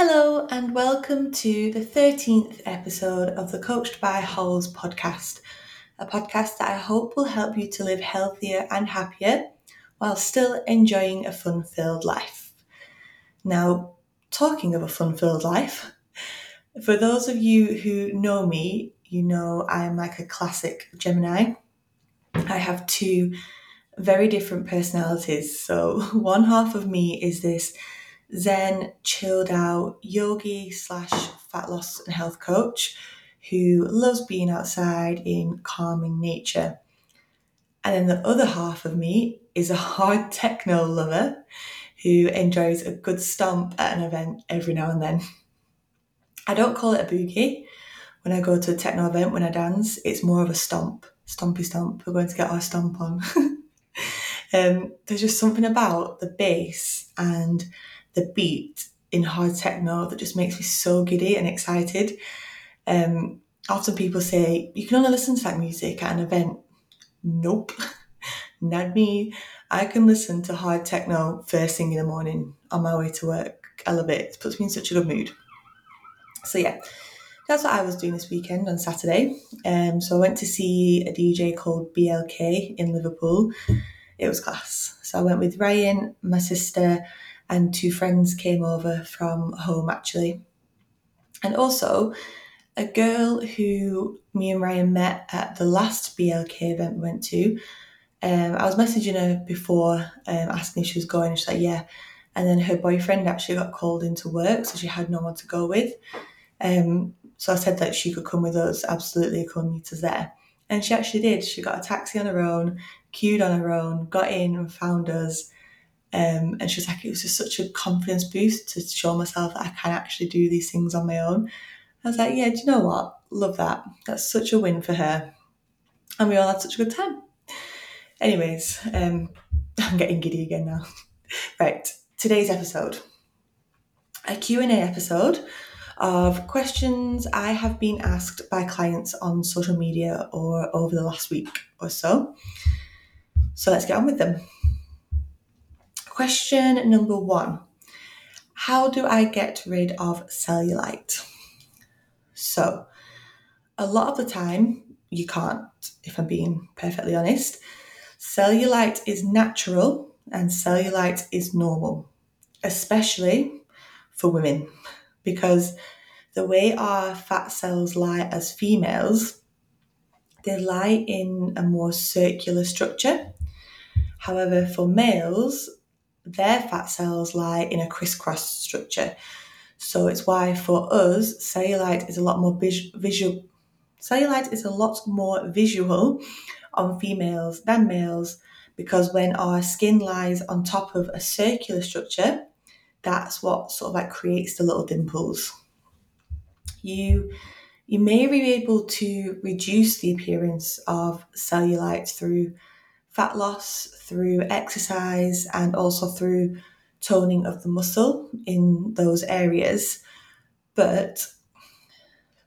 Hello, and welcome to the 13th episode of the Coached by Holes podcast, a podcast that I hope will help you to live healthier and happier while still enjoying a fun filled life. Now, talking of a fun filled life, for those of you who know me, you know I'm like a classic Gemini. I have two very different personalities. So, one half of me is this Zen, chilled out yogi slash fat loss and health coach who loves being outside in calming nature. And then the other half of me is a hard techno lover who enjoys a good stomp at an event every now and then. I don't call it a boogie. When I go to a techno event, when I dance, it's more of a stomp. Stompy stomp. We're going to get our stomp on. um, there's just something about the bass and the beat in hard techno that just makes me so giddy and excited. Um, often people say you can only listen to that music at an event. Nope, not me. I can listen to hard techno first thing in the morning on my way to work. I love it. It puts me in such a good mood. So yeah, that's what I was doing this weekend on Saturday. Um, so I went to see a DJ called BLK in Liverpool. It was class. So I went with Ryan, my sister, and two friends came over from home actually. And also, a girl who me and Ryan met at the last BLK event we went to. Um, I was messaging her before um, asking if she was going, she's like, yeah. And then her boyfriend actually got called into work, so she had no one to go with. Um, so I said that she could come with us, absolutely come meet us there. And she actually did. She got a taxi on her own, queued on her own, got in and found us. Um, and she was like, it was just such a confidence boost to show myself that I can actually do these things on my own. I was like, yeah, do you know what? Love that. That's such a win for her. And we all had such a good time. Anyways, um, I'm getting giddy again now. right, today's episode. A Q&A episode of questions I have been asked by clients on social media or over the last week or so. So let's get on with them. Question number one How do I get rid of cellulite? So, a lot of the time, you can't, if I'm being perfectly honest. Cellulite is natural and cellulite is normal, especially for women, because the way our fat cells lie as females, they lie in a more circular structure. However, for males, their fat cells lie in a crisscross structure. So it's why for us, cellulite is a lot more vis- visual. Cellulite is a lot more visual on females than males because when our skin lies on top of a circular structure, that's what sort of like creates the little dimples. You you may be able to reduce the appearance of cellulite through fat loss through exercise and also through toning of the muscle in those areas. But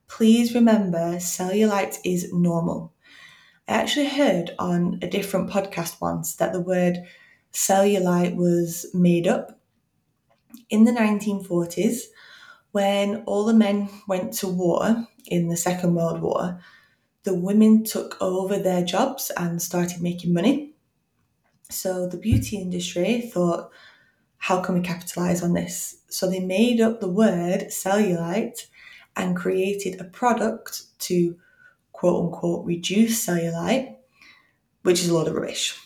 please remember cellulite is normal. I actually heard on a different podcast once that the word cellulite was made up in the 1940s when all the men went to war in the Second World War the women took over their jobs and started making money. So the beauty industry thought, how can we capitalize on this? So they made up the word cellulite and created a product to quote unquote reduce cellulite, which is a lot of rubbish.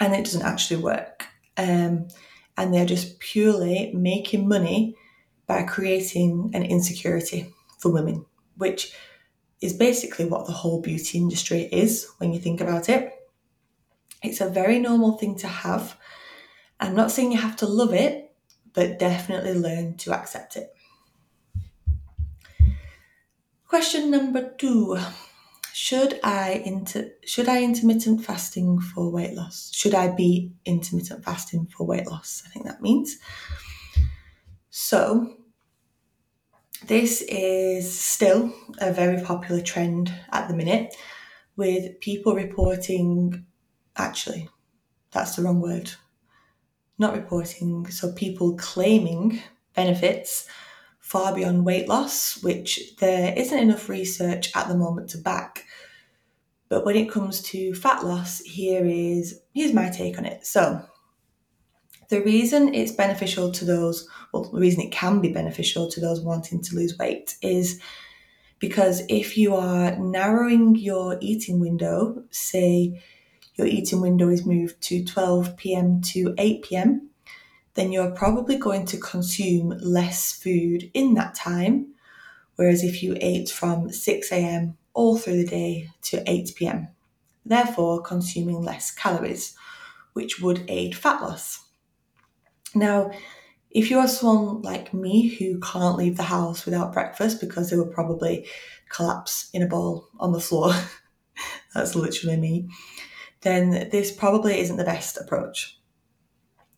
And it doesn't actually work. Um, and they're just purely making money by creating an insecurity for women, which is basically what the whole beauty industry is when you think about it. It's a very normal thing to have. I'm not saying you have to love it, but definitely learn to accept it. Question number two. Should I inter- should I intermittent fasting for weight loss? Should I be intermittent fasting for weight loss? I think that means. So, this is still a very popular trend at the minute with people reporting, actually, that's the wrong word. Not reporting, so people claiming benefits far beyond weight loss, which there isn't enough research at the moment to back. But when it comes to fat loss, here is here's my take on it. So the reason it's beneficial to those, well, the reason it can be beneficial to those wanting to lose weight is because if you are narrowing your eating window, say your eating window is moved to 12 pm to 8 pm, then you're probably going to consume less food in that time. Whereas if you ate from 6 am all through the day to 8 pm, therefore consuming less calories, which would aid fat loss. Now, if you're someone like me who can't leave the house without breakfast because they will probably collapse in a ball on the floor, that's literally me, then this probably isn't the best approach.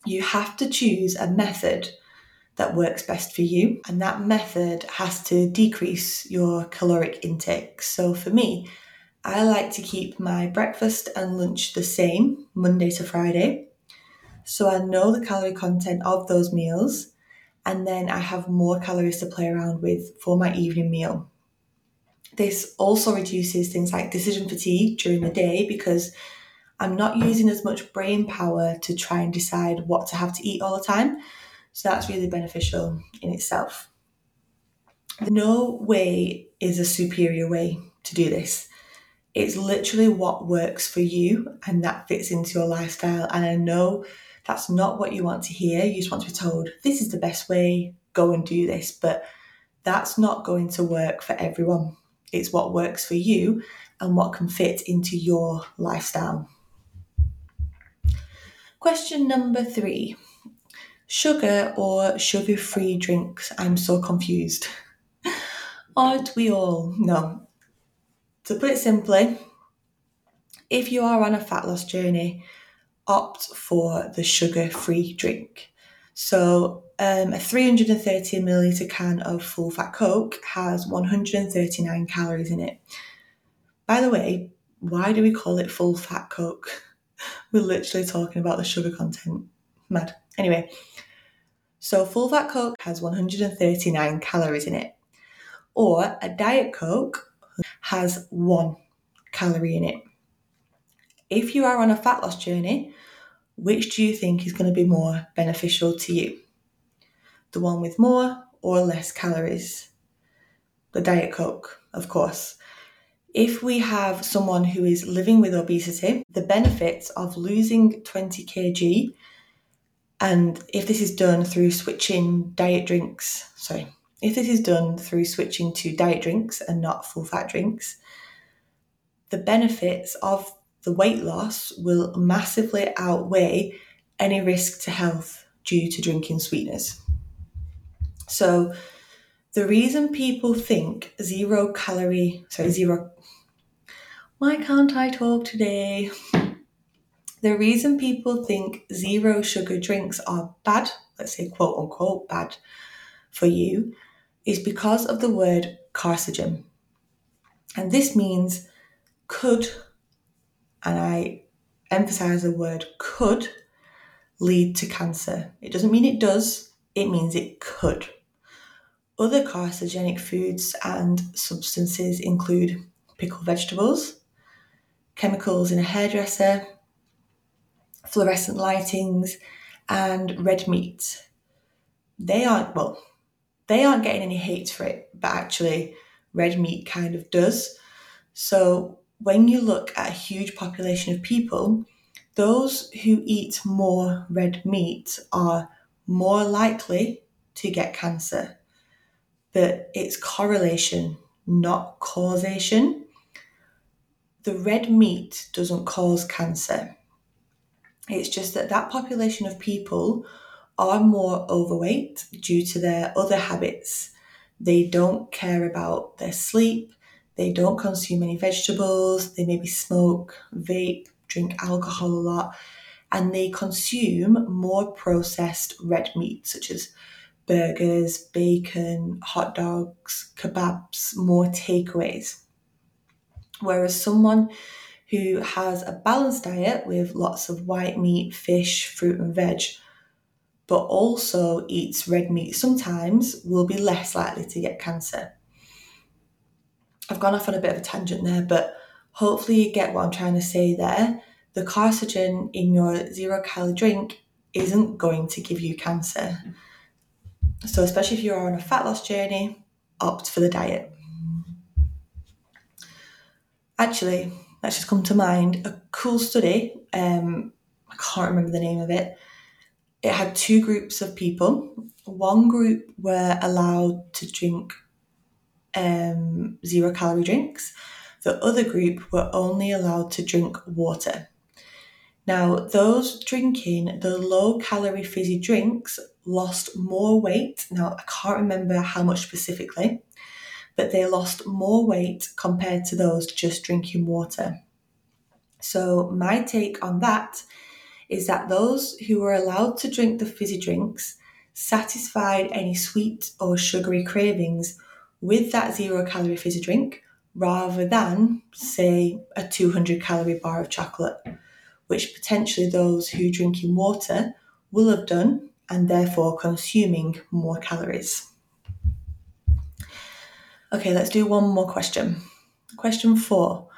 You have to choose a method that works best for you, and that method has to decrease your caloric intake. So for me, I like to keep my breakfast and lunch the same Monday to Friday. So I know the calorie content of those meals, and then I have more calories to play around with for my evening meal. This also reduces things like decision fatigue during the day because I'm not using as much brain power to try and decide what to have to eat all the time. So that's really beneficial in itself. No way is a superior way to do this. It's literally what works for you and that fits into your lifestyle. And I know that's not what you want to hear. You just want to be told, this is the best way, go and do this. But that's not going to work for everyone. It's what works for you and what can fit into your lifestyle. Question number three sugar or sugar free drinks? I'm so confused. Aren't we all? No. To put it simply, if you are on a fat loss journey, opt for the sugar free drink. So, um, a 330 milliliter can of full fat Coke has 139 calories in it. By the way, why do we call it full fat Coke? We're literally talking about the sugar content. Mad. Anyway, so full fat Coke has 139 calories in it, or a Diet Coke has one calorie in it. If you are on a fat loss journey, which do you think is going to be more beneficial to you? The one with more or less calories? The Diet Coke, of course. If we have someone who is living with obesity, the benefits of losing 20 kg, and if this is done through switching diet drinks, sorry, if this is done through switching to diet drinks and not full fat drinks, the benefits of the weight loss will massively outweigh any risk to health due to drinking sweeteners. So, the reason people think zero calorie, sorry, zero why can't I talk today? The reason people think zero sugar drinks are bad, let's say quote unquote bad for you, is because of the word carcinogen. And this means could, and I emphasize the word could, lead to cancer. It doesn't mean it does, it means it could. Other carcinogenic foods and substances include pickled vegetables, chemicals in a hairdresser, fluorescent lightings, and red meat. They aren't, well, they aren't getting any hate for it, but actually, red meat kind of does. So, when you look at a huge population of people, those who eat more red meat are more likely to get cancer. But it's correlation, not causation the red meat doesn't cause cancer. It's just that that population of people are more overweight due to their other habits. They don't care about their sleep, they don't consume any vegetables, they maybe smoke, vape, drink alcohol a lot, and they consume more processed red meat, such as burgers, bacon, hot dogs, kebabs, more takeaways. Whereas someone who has a balanced diet with lots of white meat, fish, fruit, and veg but also eats red meat sometimes will be less likely to get cancer. I've gone off on a bit of a tangent there, but hopefully you get what I'm trying to say there. The carcinogen in your zero calorie drink isn't going to give you cancer. So, especially if you're on a fat loss journey, opt for the diet. Actually, that's just come to mind a cool study. Um, I can't remember the name of it. It had two groups of people. One group were allowed to drink um, zero calorie drinks. The other group were only allowed to drink water. Now, those drinking the low calorie fizzy drinks lost more weight. Now, I can't remember how much specifically, but they lost more weight compared to those just drinking water. So, my take on that is that those who were allowed to drink the fizzy drinks satisfied any sweet or sugary cravings with that zero calorie fizzy drink rather than, say, a 200 calorie bar of chocolate, which potentially those who drinking water will have done and therefore consuming more calories. Okay, let's do one more question. Question four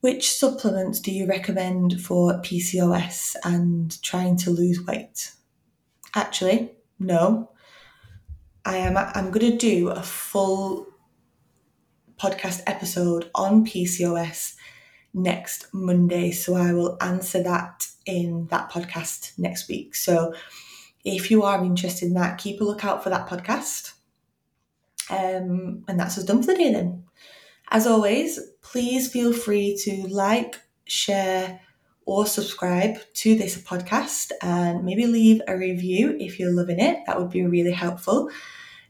Which supplements do you recommend for PCOS and trying to lose weight? Actually, no. I am I'm going to do a full podcast episode on PCOS next Monday, so I will answer that in that podcast next week. So if you are interested in that, keep a lookout for that podcast. Um, and that's us done for the day then. As always, please feel free to like, share, or subscribe to this podcast and maybe leave a review if you're loving it. That would be really helpful.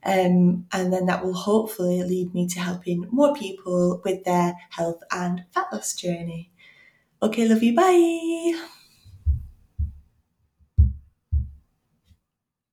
Um, and then that will hopefully lead me to helping more people with their health and fat loss journey. Okay, love you. Bye.